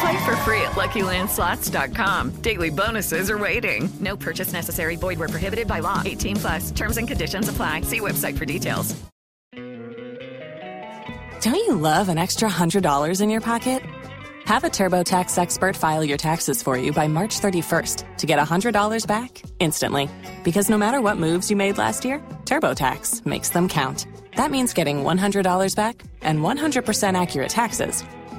Play for free at LuckyLandSlots.com. Daily bonuses are waiting. No purchase necessary. Void where prohibited by law. 18 plus. Terms and conditions apply. See website for details. Don't you love an extra $100 in your pocket? Have a TurboTax expert file your taxes for you by March 31st to get $100 back instantly. Because no matter what moves you made last year, TurboTax makes them count. That means getting $100 back and 100% accurate taxes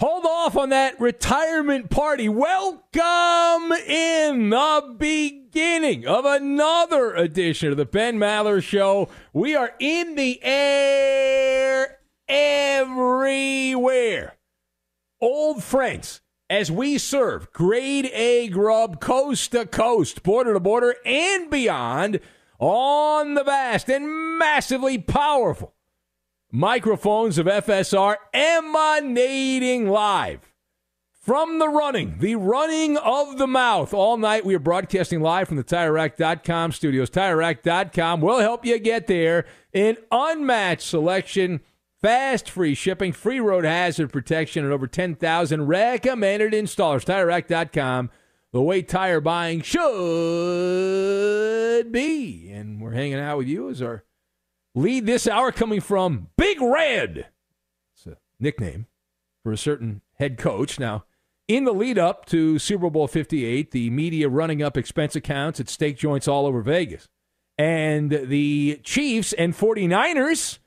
Hold off on that retirement party. Welcome in the beginning of another edition of the Ben Maller Show. We are in the air everywhere. Old friends, as we serve grade A grub coast to coast, border to border, and beyond on the vast and massively powerful microphones of FSR emanating live from the running, the running of the mouth. All night we are broadcasting live from the TireRack.com studios. TireRack.com will help you get there. An unmatched selection, fast free shipping, free road hazard protection, and over 10,000 recommended installers. TireRack.com, the way tire buying should be. And we're hanging out with you as our Lead this hour coming from Big Red. It's a nickname for a certain head coach. Now, in the lead up to Super Bowl 58, the media running up expense accounts at steak joints all over Vegas. And the Chiefs and 49ers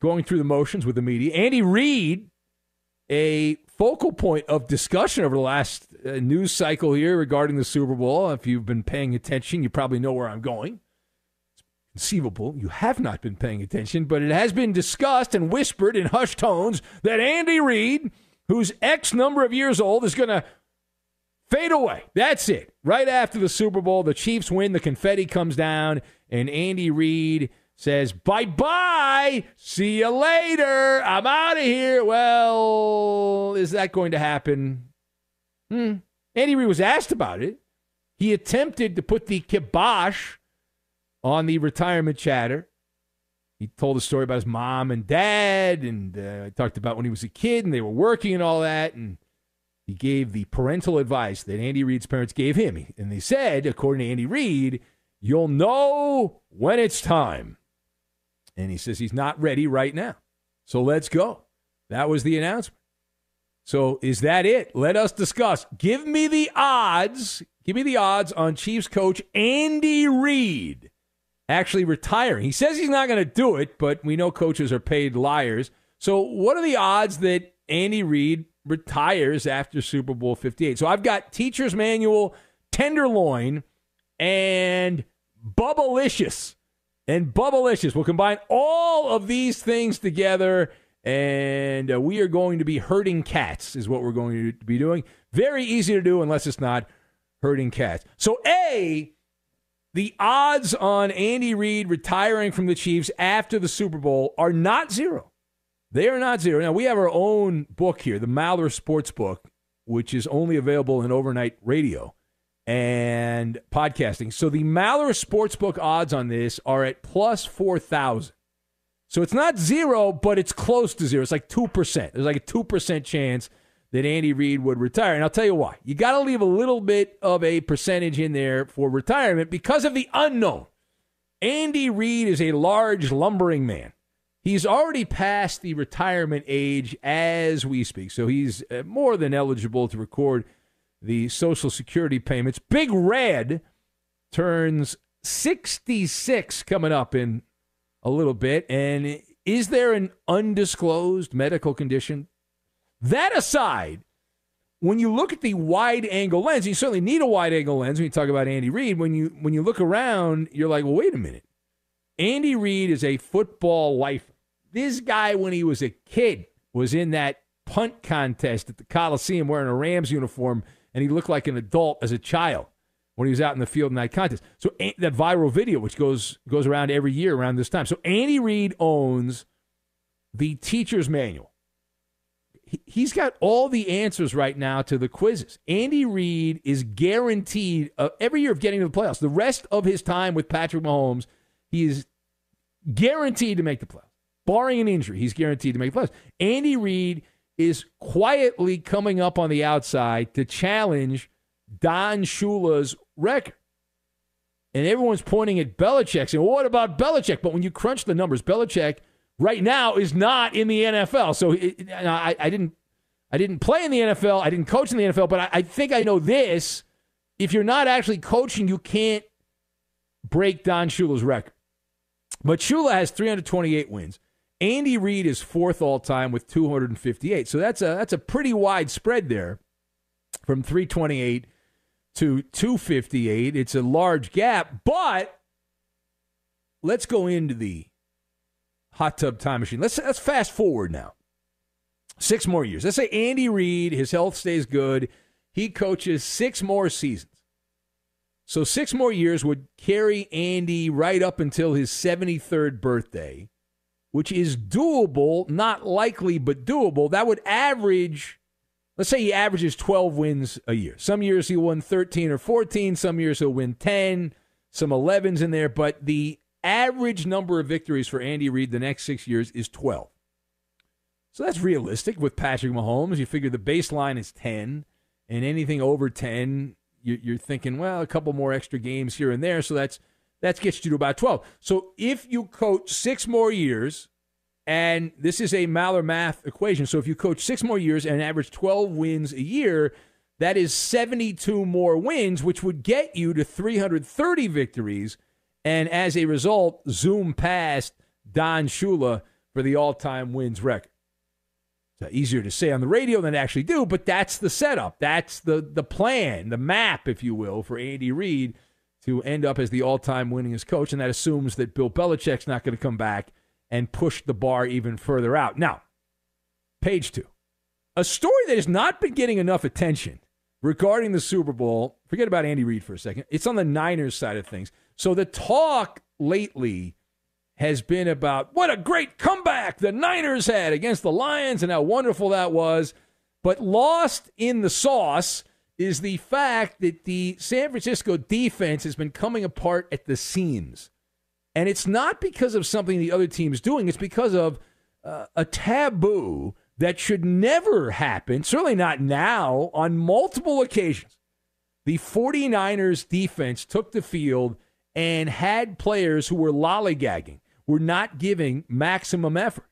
going through the motions with the media. Andy Reid, a focal point of discussion over the last uh, news cycle here regarding the Super Bowl. If you've been paying attention, you probably know where I'm going conceivable you have not been paying attention, but it has been discussed and whispered in hushed tones that Andy Reid, who's X number of years old, is going to fade away. That's it. Right after the Super Bowl, the Chiefs win, the confetti comes down, and Andy Reid says, Bye bye. See you later. I'm out of here. Well, is that going to happen? Hmm. Andy Reid was asked about it. He attempted to put the kibosh on the retirement chatter. He told a story about his mom and dad, and uh, talked about when he was a kid and they were working and all that. And he gave the parental advice that Andy Reid's parents gave him. And they said, according to Andy Reid, you'll know when it's time. And he says he's not ready right now. So let's go. That was the announcement. So is that it? Let us discuss. Give me the odds. Give me the odds on Chiefs coach Andy Reid actually retiring. He says he's not going to do it, but we know coaches are paid liars. So, what are the odds that Andy Reid retires after Super Bowl 58? So, I've got Teacher's Manual, Tenderloin, and Bubblicious. And Bubblicious. We'll combine all of these things together, and uh, we are going to be herding cats, is what we're going to be doing. Very easy to do unless it's not herding cats. So, A, the odds on Andy Reid retiring from the Chiefs after the Super Bowl are not zero. They are not zero. Now, we have our own book here, the Maller Sports Book, which is only available in overnight radio and podcasting. So the Maller Sports Book odds on this are at plus 4,000. So it's not zero, but it's close to zero. It's like 2%. There's like a 2% chance that Andy Reid would retire. And I'll tell you why. You got to leave a little bit of a percentage in there for retirement because of the unknown. Andy Reid is a large, lumbering man. He's already past the retirement age as we speak. So he's uh, more than eligible to record the Social Security payments. Big Red turns 66 coming up in a little bit. And is there an undisclosed medical condition? That aside, when you look at the wide angle lens, you certainly need a wide angle lens when you talk about Andy Reid. When you when you look around, you're like, well, wait a minute. Andy Reid is a football lifer. This guy, when he was a kid, was in that punt contest at the Coliseum wearing a Rams uniform and he looked like an adult as a child when he was out in the field in that contest. So that viral video, which goes goes around every year around this time. So Andy Reid owns the teacher's manual. He's got all the answers right now to the quizzes. Andy Reid is guaranteed uh, every year of getting to the playoffs. The rest of his time with Patrick Mahomes, he is guaranteed to make the playoffs. Barring an injury, he's guaranteed to make the playoffs. Andy Reid is quietly coming up on the outside to challenge Don Shula's record. And everyone's pointing at Belichick saying, well, what about Belichick? But when you crunch the numbers, Belichick right now is not in the NFL. So it, I, I, didn't I didn't play in the NFL. I didn't coach in the NFL, but I, I think I know this. If you're not actually coaching, you can't break Don Shula's record. But Shula has 328 wins. Andy Reid is fourth all time with 258. So that's a that's a pretty wide spread there from 328 to 258. It's a large gap, but let's go into the hot tub time machine. Let's let's fast forward now. Six more years. Let's say Andy Reid, his health stays good. He coaches six more seasons. So six more years would carry Andy right up until his 73rd birthday which is doable, not likely, but doable, that would average, let's say he averages 12 wins a year. Some years he'll win 13 or 14, some years he'll win 10, some 11s in there, but the average number of victories for Andy Reid the next six years is 12. So that's realistic with Patrick Mahomes. You figure the baseline is 10, and anything over 10, you're thinking, well, a couple more extra games here and there. So that's that gets you to about 12. So if you coach six more years, and this is a Maller math equation. So if you coach six more years and average 12 wins a year, that is 72 more wins, which would get you to 330 victories. And as a result, zoom past Don Shula for the all time wins record. It's easier to say on the radio than to actually do, but that's the setup. That's the, the plan, the map, if you will, for Andy Reid to end up as the all time winningest coach, and that assumes that Bill Belichick's not going to come back and push the bar even further out. Now, page two. A story that has not been getting enough attention regarding the Super Bowl. Forget about Andy Reid for a second. It's on the Niners side of things. So the talk lately has been about what a great comeback the Niners had against the Lions and how wonderful that was. But lost in the sauce is the fact that the San Francisco defense has been coming apart at the seams. And it's not because of something the other team is doing, it's because of uh, a taboo that should never happen, certainly not now, on multiple occasions. The 49ers defense took the field and had players who were lollygagging, were not giving maximum effort.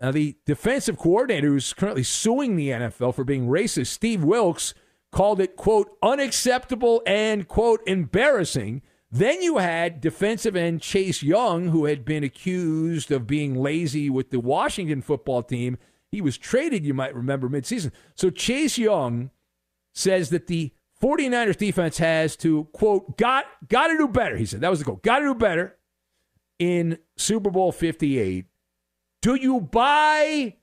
Now, the defensive coordinator who's currently suing the NFL for being racist, Steve Wilks, called it, quote, unacceptable and, quote, embarrassing Then you had defensive end Chase Young, who had been accused of being lazy with the Washington football team. He was traded, you might remember, midseason. So Chase Young says that the 49ers defense has to, quote, got, got to do better. He said that was the goal. Got to do better in Super Bowl 58. Do you buy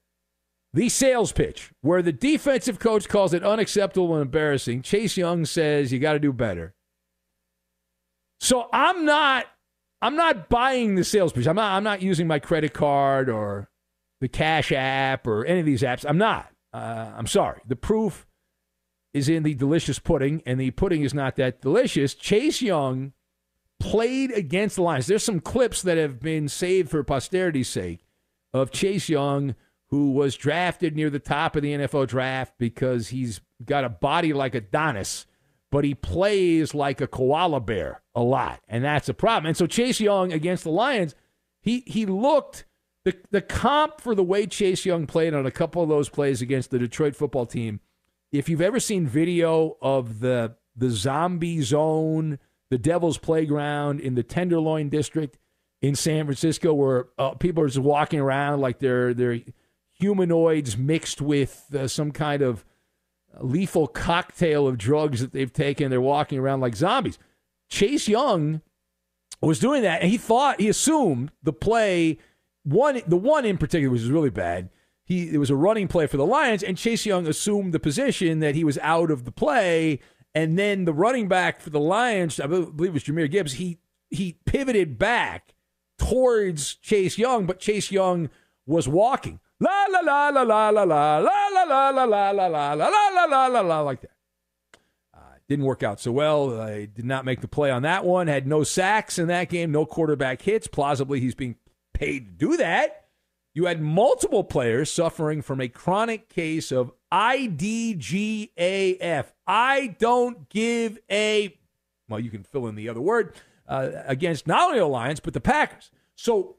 the sales pitch where the defensive coach calls it unacceptable and embarrassing? Chase Young says you got to do better. So I'm not I'm not buying the sales pitch. I'm not I'm not using my credit card or the Cash app or any of these apps. I'm not. Uh, I'm sorry. The proof is in the delicious pudding, and the pudding is not that delicious. Chase Young played against the Lions. There's some clips that have been saved for posterity's sake of Chase Young, who was drafted near the top of the NFL draft because he's got a body like Adonis, but he plays like a koala bear a lot, and that's a problem. And so Chase Young against the Lions, he he looked the the comp for the way Chase Young played on a couple of those plays against the Detroit football team if you've ever seen video of the the zombie zone, the Devil's Playground in the Tenderloin District in San Francisco, where uh, people are just walking around like they're they're humanoids mixed with uh, some kind of lethal cocktail of drugs that they've taken. They're walking around like zombies. Chase Young was doing that, and he thought he assumed the play one the one in particular was really bad he it was a running play for the Lions, and Chase Young assumed the position that he was out of the play, and then the running back for the Lions, I believe it was Jahmyr Gibbs, he he pivoted back towards Chase Young, but Chase Young was walking. La la la la la la la la la la la la la la la la la la la like that. Didn't work out so well. I did not make the play on that one. Had no sacks in that game, no quarterback hits. Plausibly, he's being paid to do that. You had multiple players suffering from a chronic case of IDGAF. I don't give a, well, you can fill in the other word, uh, against not only the Lions, but the Packers. So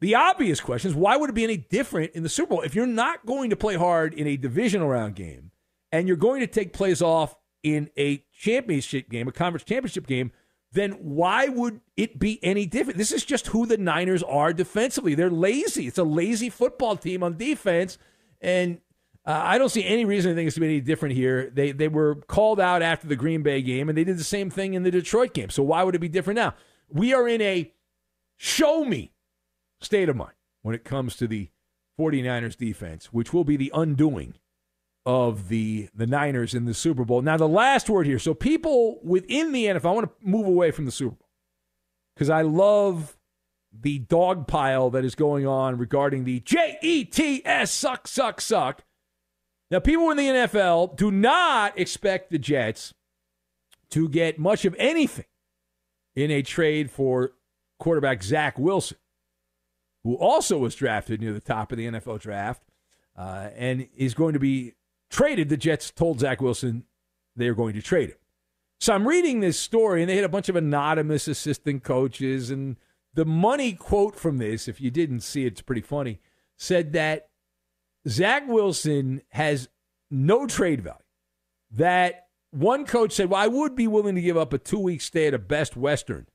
the obvious question is why would it be any different in the Super Bowl? If you're not going to play hard in a divisional round game and you're going to take plays off in a championship game, a conference championship game, then why would it be any different? This is just who the Niners are defensively. They're lazy. It's a lazy football team on defense, and uh, I don't see any reason to think it's going to be any different here. They they were called out after the Green Bay game, and they did the same thing in the Detroit game. So why would it be different now? We are in a show me state of mind when it comes to the 49ers defense, which will be the undoing of the the Niners in the Super Bowl. Now the last word here. So people within the NFL, I want to move away from the Super Bowl because I love the dog pile that is going on regarding the J E T S suck suck suck. Now people in the NFL do not expect the Jets to get much of anything in a trade for quarterback Zach Wilson, who also was drafted near the top of the NFL draft. Uh, and is going to be traded, the Jets told Zach Wilson they are going to trade him. So I'm reading this story, and they had a bunch of anonymous assistant coaches. And the money quote from this, if you didn't see it, it's pretty funny, said that Zach Wilson has no trade value. That one coach said, Well, I would be willing to give up a two week stay at a Best Western.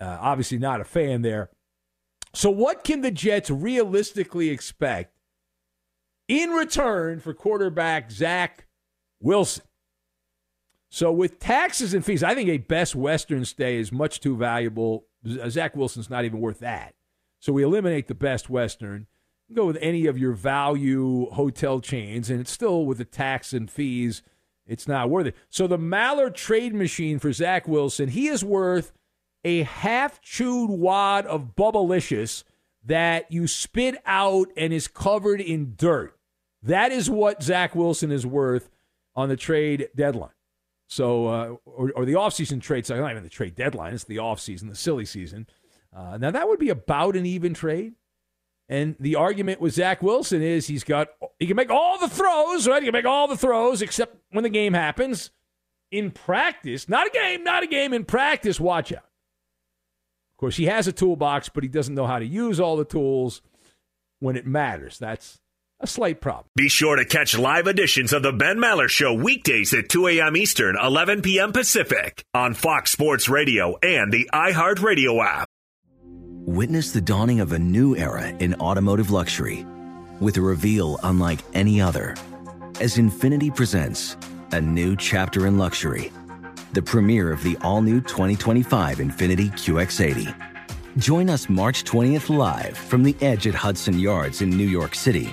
Uh, obviously, not a fan there. So, what can the Jets realistically expect in return for quarterback Zach Wilson. So, with taxes and fees, I think a Best Western stay is much too valuable. Uh, Zach Wilson's not even worth that. So, we eliminate the Best Western, go with any of your value hotel chains, and it's still with the tax and fees, it's not worth it. So, the Maller trade machine for Zach Wilson, he is worth a half chewed wad of Bubblicious that you spit out and is covered in dirt. That is what Zach Wilson is worth on the trade deadline. So, uh, or, or, the offseason trade cycle, not even the trade deadline, it's the offseason, the silly season. Uh, now, that would be about an even trade. And the argument with Zach Wilson is he's got, he can make all the throws, right? He can make all the throws except when the game happens. In practice, not a game, not a game. In practice, watch out. Of course, he has a toolbox, but he doesn't know how to use all the tools when it matters. That's a slight problem. Be sure to catch live editions of the Ben Maller Show weekdays at 2 a.m. Eastern, 11 p.m. Pacific on Fox Sports Radio and the iHeartRadio app. Witness the dawning of a new era in automotive luxury with a reveal unlike any other as Infiniti presents a new chapter in luxury, the premiere of the all-new 2025 Infiniti QX80. Join us March 20th live from the edge at Hudson Yards in New York City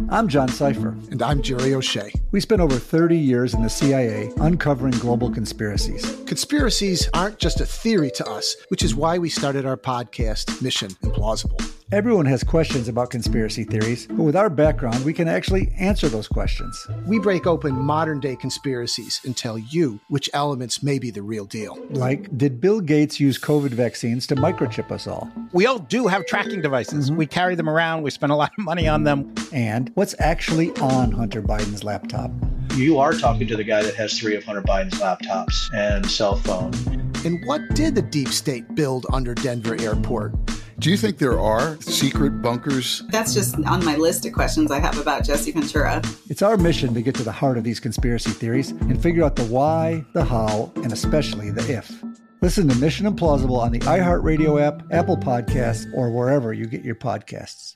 I'm John Sipher. And I'm Jerry O'Shea. We spent over 30 years in the CIA uncovering global conspiracies. Conspiracies aren't just a theory to us, which is why we started our podcast, Mission Implausible. Everyone has questions about conspiracy theories, but with our background, we can actually answer those questions. We break open modern day conspiracies and tell you which elements may be the real deal. Like, did Bill Gates use COVID vaccines to microchip us all? We all do have tracking devices. Mm-hmm. We carry them around, we spend a lot of money on them. And what's actually on Hunter Biden's laptop? You are talking to the guy that has three of Hunter Biden's laptops and cell phone. And what did the deep state build under Denver airport? Do you think there are secret bunkers? That's just on my list of questions I have about Jesse Ventura. It's our mission to get to the heart of these conspiracy theories and figure out the why, the how, and especially the if. Listen to Mission Implausible on the iHeartRadio app, Apple Podcasts, or wherever you get your podcasts.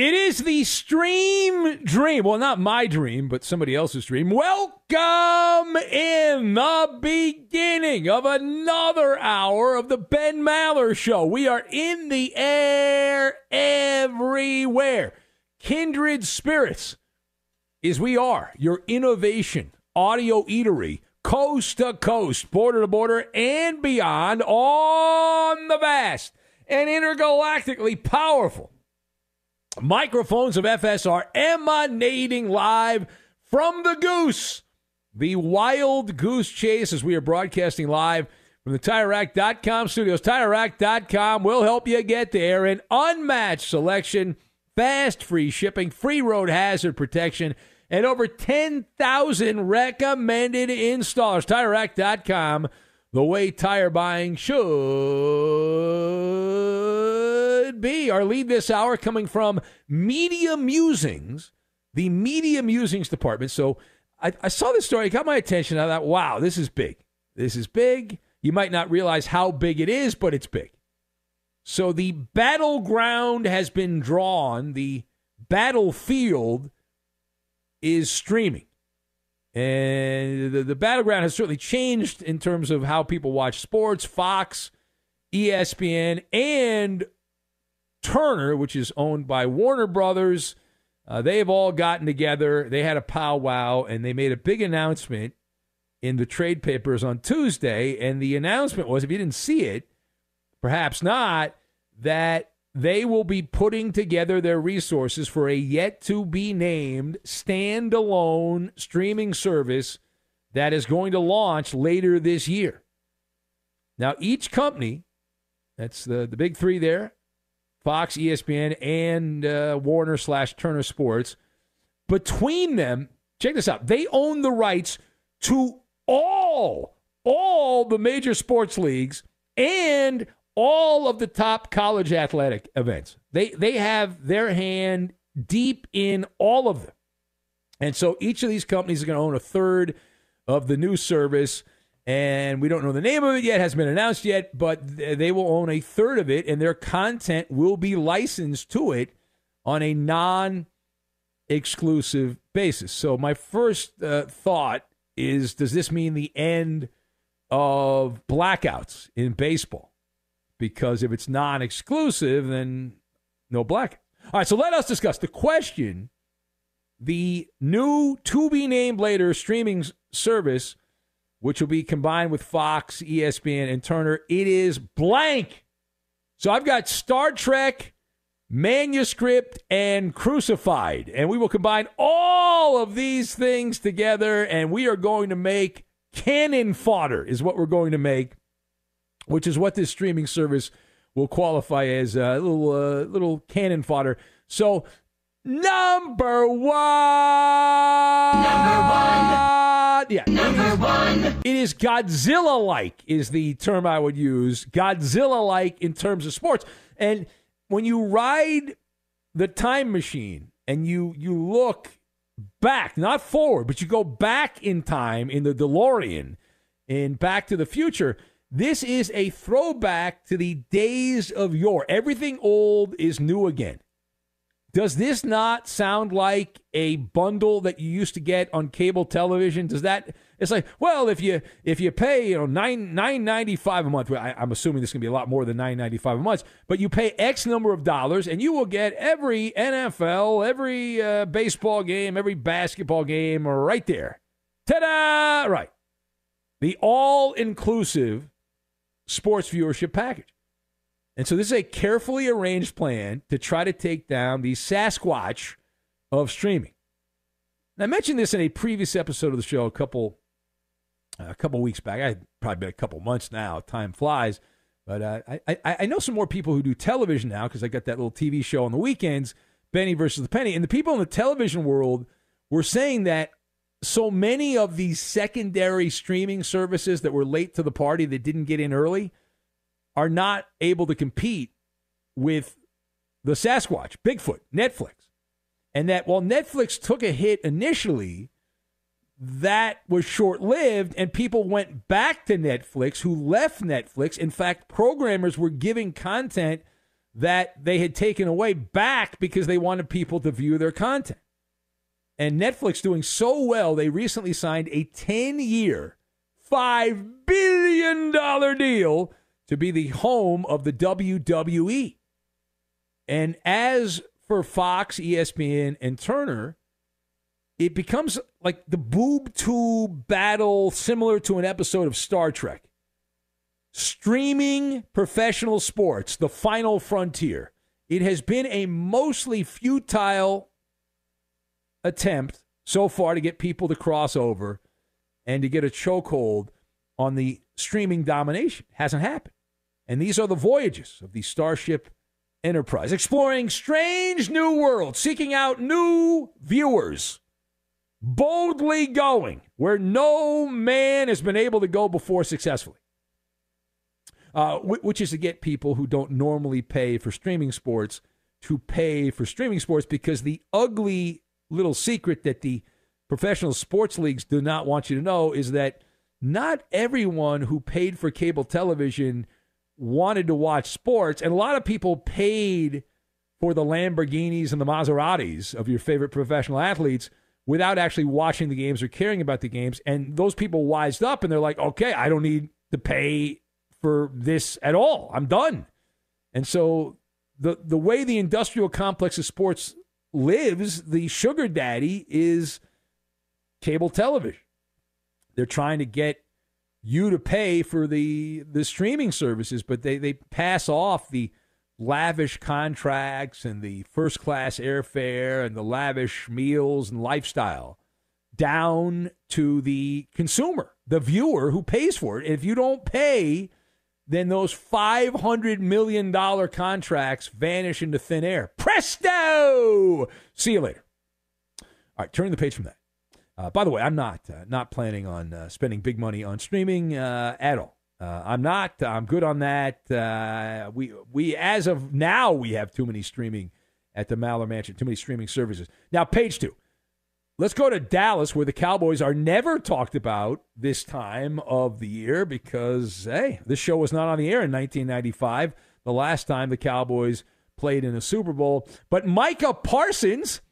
It is the stream dream. Well, not my dream, but somebody else's dream. Welcome in the beginning of another hour of the Ben Maller Show. We are in the air everywhere. Kindred spirits is we are your innovation audio eatery, coast to coast, border to border, and beyond on the vast and intergalactically powerful Microphones of FSR emanating live from the Goose, the wild goose chase as we are broadcasting live from the TireRack.com studios. TireRack.com will help you get there. An unmatched selection, fast free shipping, free road hazard protection, and over 10,000 recommended installers. TireRack.com, the way tire buying should be. Our lead this hour coming from Media Musings, the Media Musings department. So I, I saw this story, it got my attention. I thought, wow, this is big. This is big. You might not realize how big it is, but it's big. So the battleground has been drawn. The battlefield is streaming. And the, the battleground has certainly changed in terms of how people watch sports. Fox, ESPN, and Turner, which is owned by Warner Brothers, uh, they have all gotten together. They had a powwow and they made a big announcement in the trade papers on Tuesday. And the announcement was if you didn't see it, perhaps not, that they will be putting together their resources for a yet to be named standalone streaming service that is going to launch later this year. Now, each company, that's the, the big three there Fox, ESPN, and uh, Warner slash Turner Sports, between them, check this out, they own the rights to all, all the major sports leagues and all of the top college athletic events. They they have their hand deep in all of them. And so each of these companies is going to own a third of the new service and we don't know the name of it yet hasn't been announced yet but they will own a third of it and their content will be licensed to it on a non exclusive basis so my first uh, thought is does this mean the end of blackouts in baseball because if it's non exclusive, then no black. All right, so let us discuss the question. The new to be named later streaming service, which will be combined with Fox, ESPN, and Turner, it is blank. So I've got Star Trek, Manuscript, and Crucified. And we will combine all of these things together, and we are going to make cannon fodder, is what we're going to make which is what this streaming service will qualify as a little uh, little cannon fodder. So number one, number one, yeah, number one. It is Godzilla like is the term I would use. Godzilla like in terms of sports, and when you ride the time machine and you you look back, not forward, but you go back in time in the DeLorean in Back to the Future this is a throwback to the days of yore. Everything old is new again. Does this not sound like a bundle that you used to get on cable television? Does that? It's like, well, if you if you pay you know nine nine ninety five a month, I, am assuming this is gonna be a lot more than nine ninety five a month, but you pay X number of dollars and you will get every NFL, every uh, baseball game, every basketball game right there. Ta-da! Right, the all inclusive sports viewership package. And so this is a carefully arranged plan to try to take down the Sasquatch of streaming. And I mentioned this in a previous episode of the show a couple a couple weeks back. I probably been a couple months now. Time flies. But uh, I, I, I know some more people who do television now because I got that little TV show on the weekends, Benny versus the Penny. And the people in the television world were saying that so many of these secondary streaming services that were late to the party that didn't get in early are not able to compete with the Sasquatch, Bigfoot, Netflix. And that while Netflix took a hit initially, that was short lived, and people went back to Netflix who left Netflix. In fact, programmers were giving content that they had taken away back because they wanted people to view their content. And Netflix doing so well, they recently signed a 10 year, $5 billion deal to be the home of the WWE. And as for Fox, ESPN, and Turner, it becomes like the boob tube battle similar to an episode of Star Trek. Streaming professional sports, the final frontier. It has been a mostly futile attempt so far to get people to cross over and to get a chokehold on the streaming domination. Hasn't happened. And these are the voyages of the Starship Enterprise, exploring strange new worlds, seeking out new viewers, boldly going where no man has been able to go before successfully. Uh, which is to get people who don't normally pay for streaming sports to pay for streaming sports because the ugly little secret that the professional sports leagues do not want you to know is that not everyone who paid for cable television wanted to watch sports, and a lot of people paid for the Lamborghinis and the Maseratis of your favorite professional athletes without actually watching the games or caring about the games. And those people wised up and they're like, okay, I don't need to pay for this at all. I'm done. And so the the way the industrial complex of sports lives, the sugar daddy is cable television. They're trying to get you to pay for the the streaming services, but they, they pass off the lavish contracts and the first class airfare and the lavish meals and lifestyle down to the consumer, the viewer who pays for it. If you don't pay, then those $500 million contracts vanish into thin air. Presto! See you later. All right, turning the page from that. Uh, by the way, I'm not uh, not planning on uh, spending big money on streaming uh, at all. Uh, I'm not. I'm good on that. Uh, we we as of now we have too many streaming at the Maller Mansion. Too many streaming services. Now, page two. Let's go to Dallas, where the Cowboys are never talked about this time of the year because hey, this show was not on the air in 1995, the last time the Cowboys played in a Super Bowl. But Micah Parsons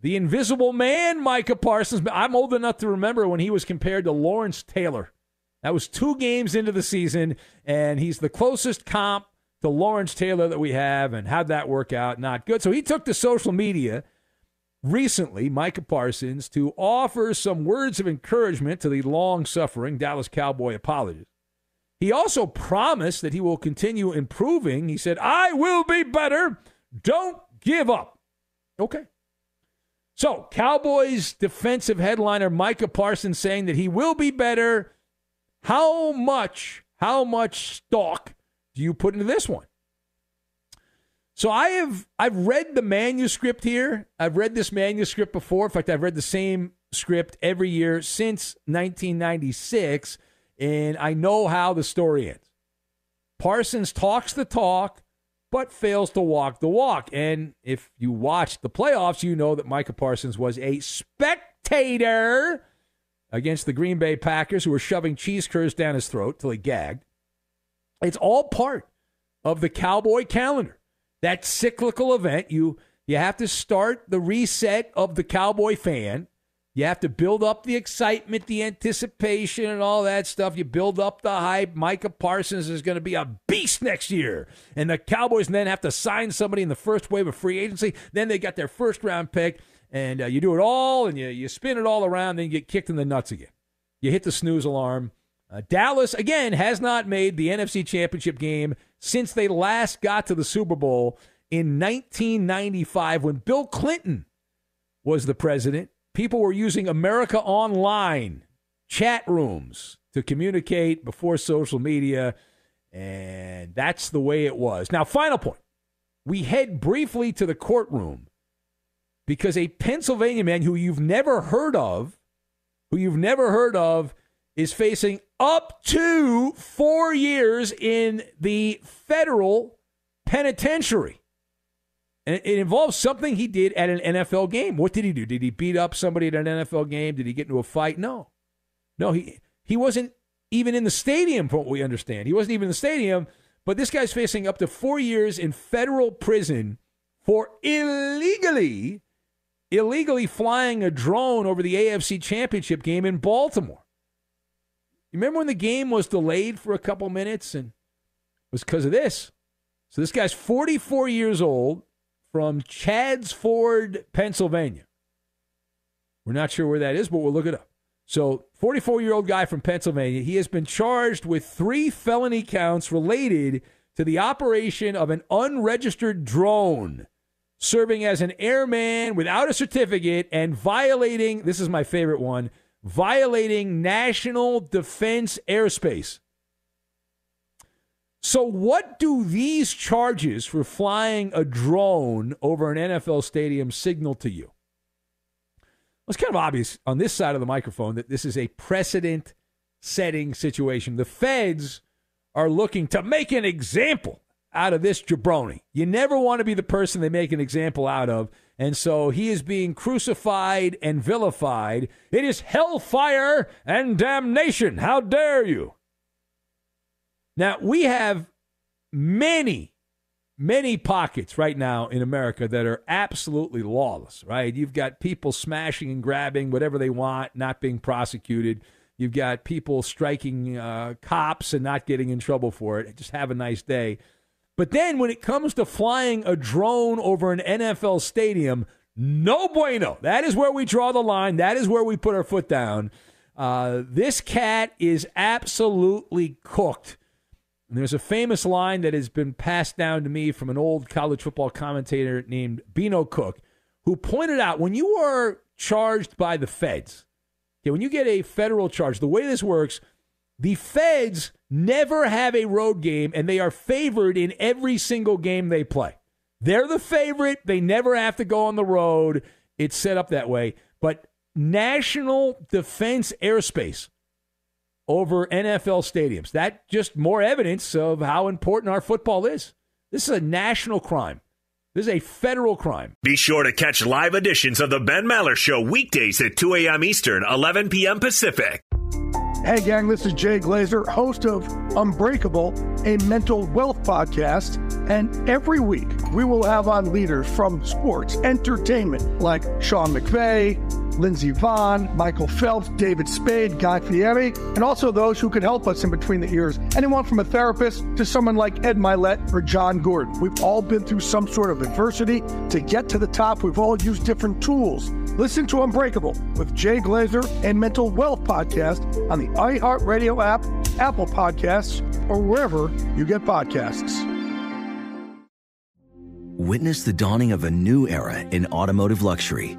the Invisible Man, Micah Parsons. I'm old enough to remember when he was compared to Lawrence Taylor. That was two games into the season, and he's the closest comp to Lawrence Taylor that we have. And how'd that work out? Not good. So he took to social media recently, Micah Parsons, to offer some words of encouragement to the long suffering Dallas Cowboy apologist. He also promised that he will continue improving. He said, I will be better. Don't give up. Okay. So, Cowboys defensive headliner Micah Parsons saying that he will be better. How much, how much stock do you put into this one? So I have I've read the manuscript here. I've read this manuscript before. In fact, I've read the same script every year since 1996, and I know how the story ends. Parsons talks the talk, but fails to walk the walk. And if you watch the playoffs, you know that Micah Parsons was a spectator against the Green Bay Packers, who were shoving cheese curds down his throat till he gagged. It's all part of the Cowboy calendar. That cyclical event, you you have to start the reset of the Cowboy fan you have to build up the excitement, the anticipation, and all that stuff. You build up the hype. Micah Parsons is going to be a beast next year. And the Cowboys then have to sign somebody in the first wave of free agency. Then they got their first round pick. And uh, you do it all and you, you spin it all around, then you get kicked in the nuts again. You hit the snooze alarm. Uh, Dallas, again, has not made the NFC Championship game since they last got to the Super Bowl in 1995 when Bill Clinton was the president people were using America Online chat rooms to communicate before social media, and that's the way it was. Now, final point. We head briefly to the courtroom because a Pennsylvania man who you've never heard of, who you've never heard of, is facing up to four years in the federal penitentiary. And it involves something he did at an NFL game. What did he do? Did he beat up somebody at an NFL game? Did he get into a fight? No. No, he he wasn't even in the stadium, from what we understand. He wasn't even in the stadium, but this guy's facing up to four years in federal prison for illegally illegally flying a drone over the AFC championship game in Baltimore. You remember when the game was delayed for a couple minutes and it was because of this? So this guy's 44 years old from Chadds Pennsylvania. We're not sure where that is, but we'll look it up. So, 44 year old guy from Pennsylvania. He has been charged with three felony counts related to the operation of an unregistered drone, serving as an airman without a certificate and violating this is my favorite one violating national defense airspace. So, what do these charges for flying a drone over an NFL stadium signal to you? Well, it's kind of obvious on this side of the microphone that this is a precedent setting situation. The feds are looking to make an example out of this jabroni. You never want to be the person they make an example out of. And so he is being crucified and vilified. It is hellfire and damnation. How dare you? Now, we have many, many pockets right now in America that are absolutely lawless, right? You've got people smashing and grabbing whatever they want, not being prosecuted. You've got people striking uh, cops and not getting in trouble for it. Just have a nice day. But then when it comes to flying a drone over an NFL stadium, no bueno. That is where we draw the line. That is where we put our foot down. Uh, this cat is absolutely cooked. And there's a famous line that has been passed down to me from an old college football commentator named Beano Cook, who pointed out when you are charged by the feds, okay, when you get a federal charge, the way this works, the feds never have a road game and they are favored in every single game they play. They're the favorite. They never have to go on the road. It's set up that way. But national defense airspace over NFL stadiums. That just more evidence of how important our football is. This is a national crime. This is a federal crime. Be sure to catch live editions of the Ben Maller Show weekdays at 2 a.m. Eastern, 11 p.m. Pacific. Hey, gang, this is Jay Glazer, host of Unbreakable, a mental wealth podcast. And every week, we will have on leaders from sports, entertainment, like Sean McVay, Lindsey Vonn, Michael Phelps, David Spade, Guy Fieri, and also those who can help us in between the ears. Anyone from a therapist to someone like Ed Mylett or Jon Gordon. We've all been through some sort of adversity. To get to the top, we've all used different tools. Listen to Unbreakable with Jay Glazer and Mental Wealth Podcast on the iHeartRadio app, Apple Podcasts, or wherever you get podcasts. Witness the dawning of a new era in automotive luxury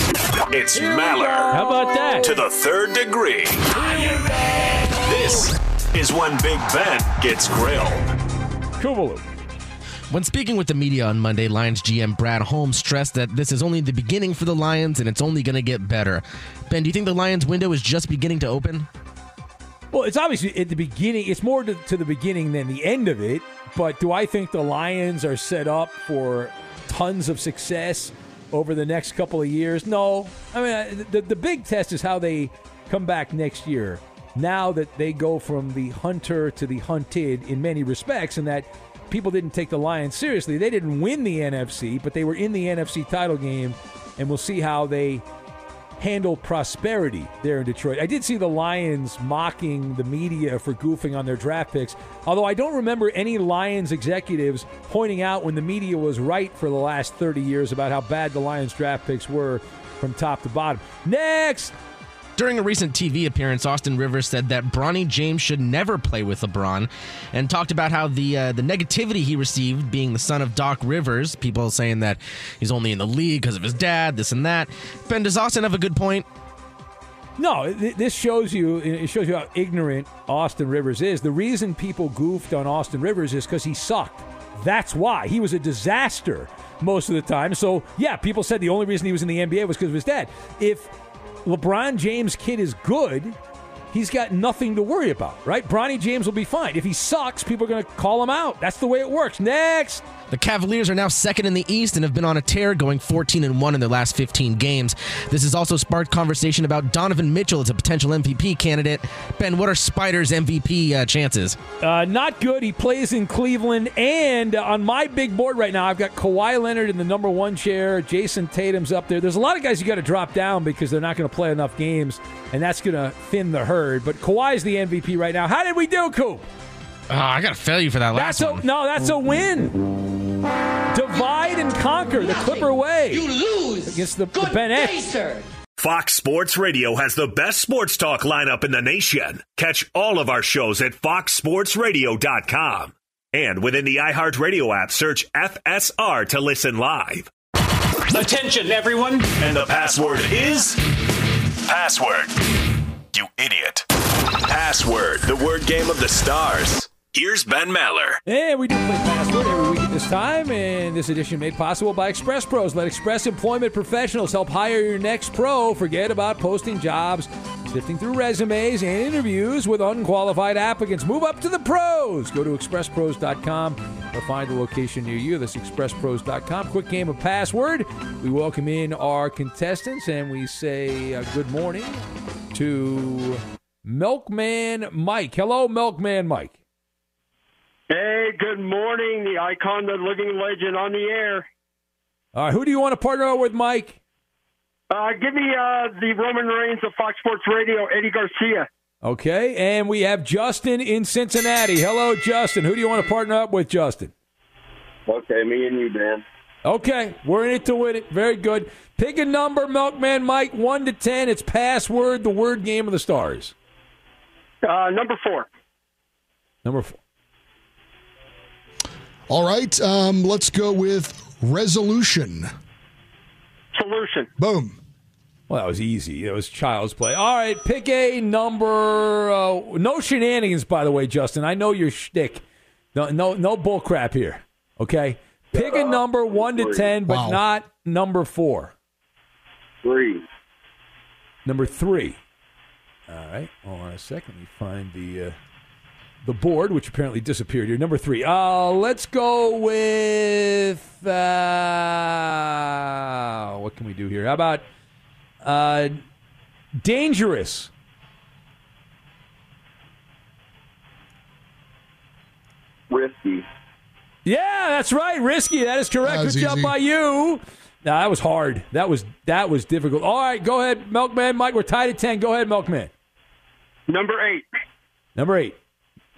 It's Here Maller. How about that? To the third degree. This is when Big Ben gets grilled. Kuvalu. When speaking with the media on Monday, Lions GM Brad Holmes stressed that this is only the beginning for the Lions and it's only going to get better. Ben, do you think the Lions window is just beginning to open? Well, it's obviously at the beginning. It's more to, to the beginning than the end of it. But do I think the Lions are set up for tons of success over the next couple of years? No. I mean, the, the big test is how they come back next year. Now that they go from the hunter to the hunted in many respects, and that people didn't take the Lions seriously. They didn't win the NFC, but they were in the NFC title game, and we'll see how they handle prosperity there in Detroit. I did see the Lions mocking the media for goofing on their draft picks, although I don't remember any Lions executives pointing out when the media was right for the last 30 years about how bad the Lions draft picks were from top to bottom. Next! During a recent TV appearance, Austin Rivers said that Bronny James should never play with LeBron, and talked about how the uh, the negativity he received, being the son of Doc Rivers, people saying that he's only in the league because of his dad, this and that. Ben, does Austin have a good point? No, th- this shows you it shows you how ignorant Austin Rivers is. The reason people goofed on Austin Rivers is because he sucked. That's why he was a disaster most of the time. So yeah, people said the only reason he was in the NBA was because of his dad. If LeBron James' kid is good, he's got nothing to worry about, right? Bronny James will be fine. If he sucks, people are going to call him out. That's the way it works. Next. The Cavaliers are now second in the East and have been on a tear, going 14 and 1 in their last 15 games. This has also sparked conversation about Donovan Mitchell as a potential MVP candidate. Ben, what are Spida's MVP uh, chances? Uh, not good. He plays in Cleveland. And on my big board right now, I've got Kawhi Leonard in the number one chair. Jayson Tatum's up there. There's a lot of guys you got to drop down because they're not going to play enough games, and that's going to thin the herd. But Kawhi's the MVP right now. How did we do, Coop? Oh, I got to fail you for that last that's one. A, no, that's a win. Divide and conquer the Clipper way. You lose against the, the Ben X. Fox Sports Radio has the best sports talk lineup in the nation. Catch all of our shows at foxsportsradio.com. And within the iHeartRadio app, search FSR to listen live. Attention, everyone. And the password is password. You idiot. Password, the word game of the stars. Here's Ben Maller. And we do play Password every week at this time, and this edition made possible by Express Pros. Let Express Employment Professionals help hire your next pro. Forget about posting jobs, sifting through resumes and interviews with unqualified applicants. Move up to the pros. Go to expresspros.com or find a location near you. That's expresspros.com. Quick game of Password. We welcome in our contestants, and we say uh, good morning to Milkman Mike. Hello, Milkman Mike. Hey, good morning. The icon, the living legend on the air. All right, who do you want to partner with, Mike? Uh, give me uh, the Roman Reigns of Fox Sports Radio, Eddie Garcia. Okay, and we have Justin in Cincinnati. Hello, Justin. Who do you want to partner up with, Justin? Okay, me and you, Dan. Okay, we're in it to win it. Very good. Pick a number, Milkman Mike, 1 to 10. It's password, the word game of the stars. Uh, number four. Number four. All right, um, let's go with resolution. Solution. Boom. Well, that was easy. It was child's play. All right, pick a number. Uh, no shenanigans, by the way, Justin. I know your shtick. No, no, no bull crap here. Okay, pick a number one to ten, but Wow. not number four. Three. Number three. All right, hold on a second. Let me find the uh, the board, which apparently disappeared here. Number three. Uh, let's go with uh, what can we do here? How about uh, dangerous? Risky. Yeah, that's right. Risky. That is correct. That was Good job easy. by you. No, that was hard. That was that was difficult. All right, go ahead, Milkman. Mike, we're tied at ten. Go ahead, Milkman. Number eight. Number eight.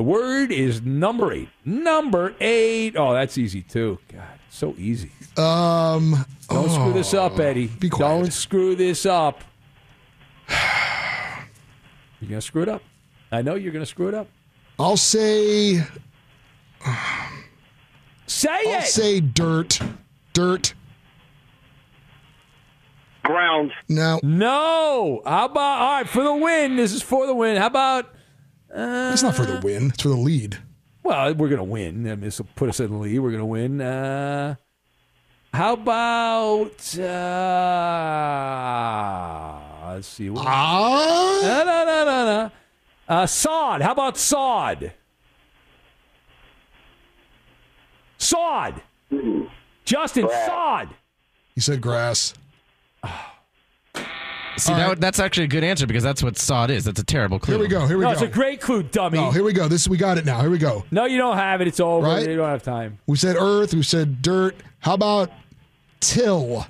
The word is number eight. Number eight. Oh, that's easy too. God, so easy. Um, Don't screw this up, Eddie. Be quiet. Don't screw this up. You're gonna screw it up. I know you're gonna screw it up. I'll say. Say it. I'll it. say dirt. Dirt. Ground. No. No. How about all right for the win? This is for the win. How about? Uh, It's not for the win. It's for the lead. Well, we're gonna win. I mean, this will put us in the lead. We're gonna win. Uh, how about? Uh, let's see. What, Ah. no, no, no, no, no. Uh, sod. How about sod? Sod. Justin, sod. He said grass. See, that, right. that's actually a good answer because that's what sod is. That's a terrible clue. Here we go. Here we no, go. it's a great clue, dummy. No, here we go. This we got it now. Here we go. No, you don't have it. It's over. Right? You don't have time. We said earth. We said dirt. How about till?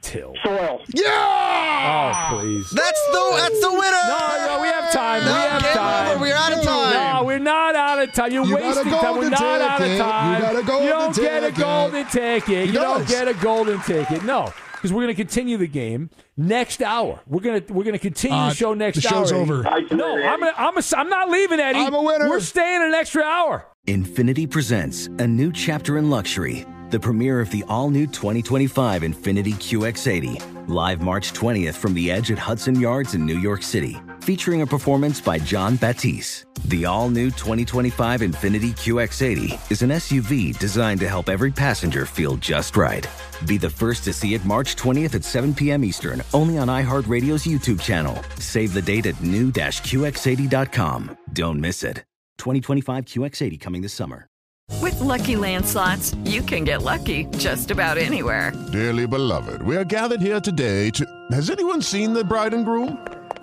Till. Soil. Yeah. Oh, please. That's the that's the winner. No, no, we have time. No, we have time. over. We're out of time. No, we're not out of time. You're You wasting time. We're golden not out of time. You got a golden You don't get a golden ticket. He you don't get a golden ticket. No, because we're going to continue the game next hour. We're going to we're going to continue Uh, the show next the hour. show's Eddie. over. No, I'm gonna, I'm a, I'm not leaving, Eddie. I'm a winner. We're staying an extra hour. Infiniti presents a new chapter in luxury, the premiere of the all new 2025 Infiniti QX80, live March 20th from the edge at Hudson Yards in New York City, featuring a performance by Jon Batiste. The all new 2025 Infiniti QX80 is an SUV designed to help every passenger feel just right. Be the first to see it March 20th at 7 p.m. Eastern, only on iHeartRadio's YouTube channel. Save the date at new-QX80.com. Don't miss it. 2025 QX80 coming this summer. With Lucky Land slots, you can get lucky just about anywhere. Dearly beloved, we are gathered here today to. Has anyone seen the bride and groom?